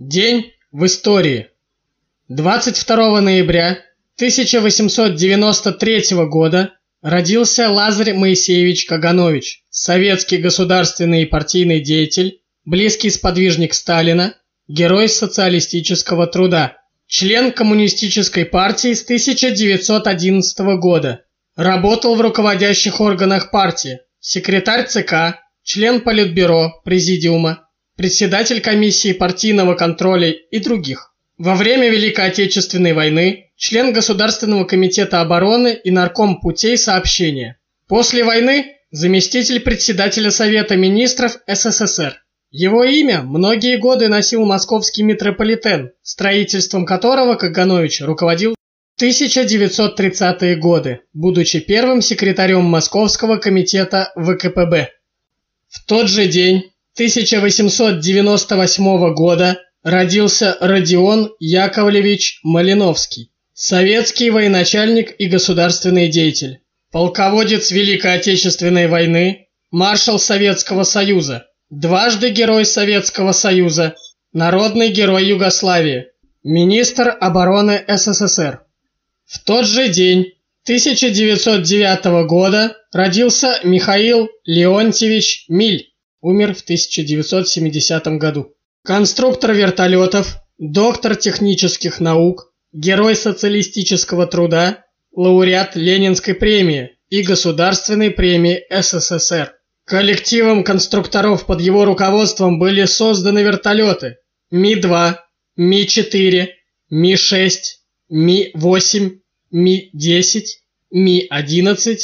День в истории. 22 ноября 1893 года родился Лазарь Моисеевич Каганович, советский государственный и партийный деятель, близкий сподвижник Сталина, герой социалистического труда, член коммунистической партии с 1911 года. Работал в руководящих органах партии, секретарь ЦК, член Политбюро, Президиума, председатель комиссии партийного контроля и других. Во время Великой Отечественной войны член Государственного комитета обороны и нарком путей сообщения. После войны заместитель председателя Совета министров СССР. Его имя многие годы носил московский метрополитен, строительством которого Каганович руководил 1930-е годы, будучи первым секретарем Московского комитета ВКПБ. В тот же день 1898 года родился Родион Яковлевич Малиновский, советский военачальник и государственный деятель, полководец Великой Отечественной войны, маршал Советского Союза, дважды Герой Советского Союза, народный герой Югославии, министр обороны СССР. В тот же день 1909 года родился Михаил Леонтьевич Миль, Умер в 1970 году. Конструктор вертолетов, доктор технических наук, герой социалистического труда, лауреат Ленинской премии и Государственной премии СССР. Коллективом конструкторов под его руководством были созданы вертолеты Ми-2, Ми-4, Ми-6, Ми-8, Ми-10, Ми-11,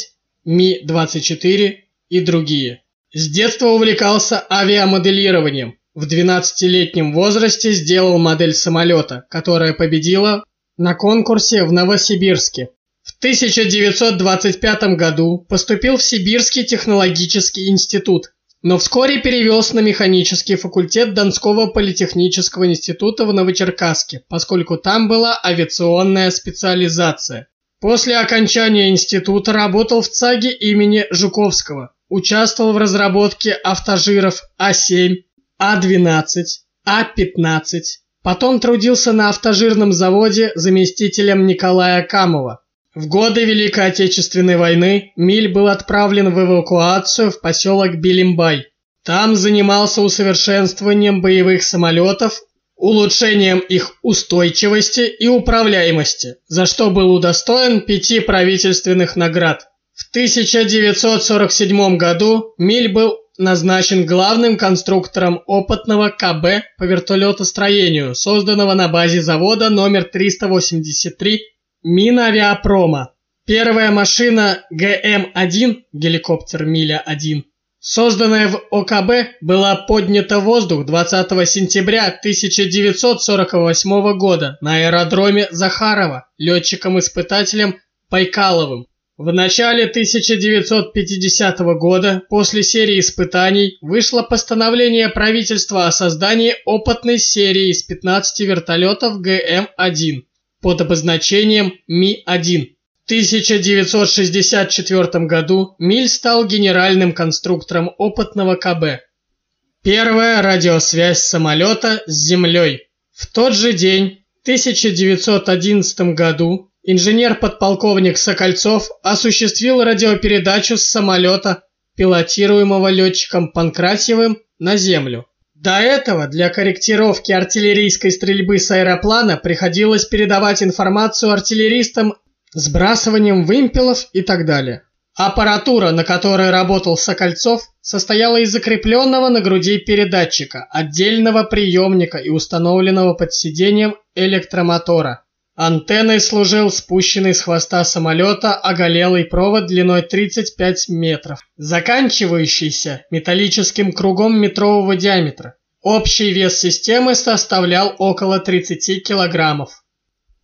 Ми-24 и другие. С детства увлекался авиамоделированием. В 12-летнем возрасте сделал модель самолета, которая победила на конкурсе в Новосибирске. В 1925 году поступил в Сибирский технологический институт, но вскоре перевелся на механический факультет Донского политехнического института в Новочеркасске, поскольку там была авиационная специализация. После окончания института работал в ЦАГе имени Жуковского. Участвовал в разработке автожиров А7, А12, А15. Потом трудился на автожирном заводе заместителем Николая Камова. В годы Великой Отечественной войны Миль был отправлен в эвакуацию в поселок Билимбай. Там занимался усовершенствованием боевых самолетов, улучшением их устойчивости и управляемости, за что был удостоен пяти правительственных наград. В 1947 году Миль был назначен главным конструктором опытного КБ по вертолетостроению, созданного на базе завода номер 383 Минавиапрома. Первая машина ГМ-1, геликоптер Миля-1, созданная в ОКБ, была поднята в воздух 20 сентября 1948 года на аэродроме Захарова летчиком-испытателем Байкаловым. В начале 1950 года, после серии испытаний, вышло постановление правительства о создании опытной серии из 15 вертолетов ГМ-1 под обозначением Ми-1. В 1964 году Миль стал генеральным конструктором опытного КБ. Первая радиосвязь самолета с Землей. В тот же день, в 1911 году, инженер-подполковник Сокольцов осуществил радиопередачу с самолета, пилотируемого летчиком Панкратьевым, на землю. До этого для корректировки артиллерийской стрельбы с аэроплана приходилось передавать информацию артиллеристам сбрасыванием вымпелов и так далее. Аппаратура, на которой работал Сокольцов, состояла из закрепленного на груди передатчика, отдельного приемника и установленного под сиденьем электромотора – Антенной служил спущенный с хвоста самолета оголелый провод длиной 35 метров, заканчивающийся металлическим кругом метрового диаметра. Общий вес системы составлял около 30 килограммов.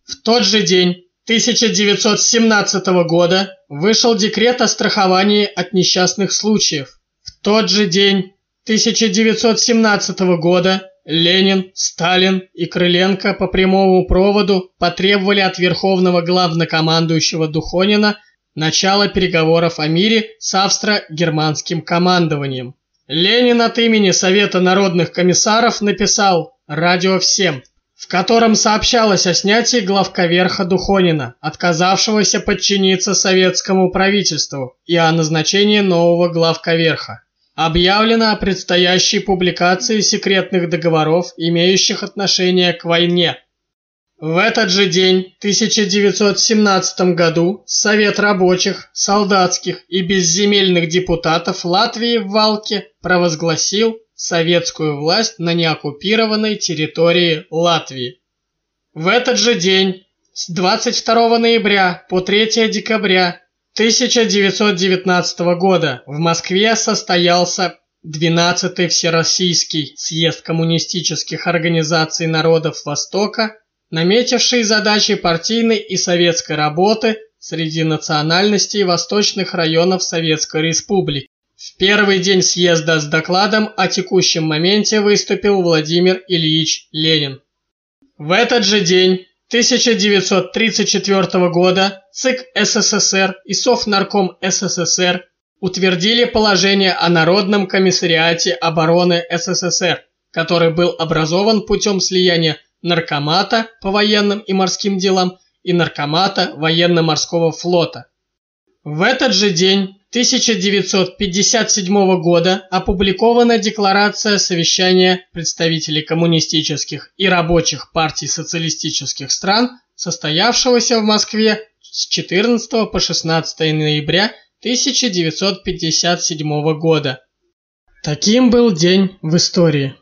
В тот же день 1917 года вышел декрет о страховании от несчастных случаев. В тот же день 1917 года Ленин, Сталин и Крыленко по прямому проводу потребовали от верховного главнокомандующего Духонина начала переговоров о мире с австро-германским командованием. Ленин от имени Совета народных комиссаров написал «Радио всем», в котором сообщалось о снятии главковерха Духонина, отказавшегося подчиниться советскому правительству, и о назначении нового главковерха. Объявлено о предстоящей публикации секретных договоров, имеющих отношение к войне. В этот же день, 1917 году, Совет рабочих, солдатских и безземельных депутатов Латвии в Валке провозгласил советскую власть на неоккупированной территории Латвии. В этот же день, с 22 ноября по 3 декабря 1919 года в Москве состоялся 12-й Всероссийский съезд коммунистических организаций народов Востока, наметивший задачи партийной и советской работы среди национальностей восточных районов Советской Республики. В первый день съезда с докладом о текущем моменте выступил Владимир Ильич Ленин. В этот же день 1934 года ЦИК СССР и Совнарком СССР утвердили положение о Народном комиссариате обороны СССР, который был образован путем слияния Наркомата по военным и морским делам и Наркомата военно-морского флота. В этот же день 1957 года опубликована Декларация совещания представителей коммунистических и рабочих партий социалистических стран, состоявшегося в Москве с 14 по 16 ноября 1957 года. Таким был день в истории.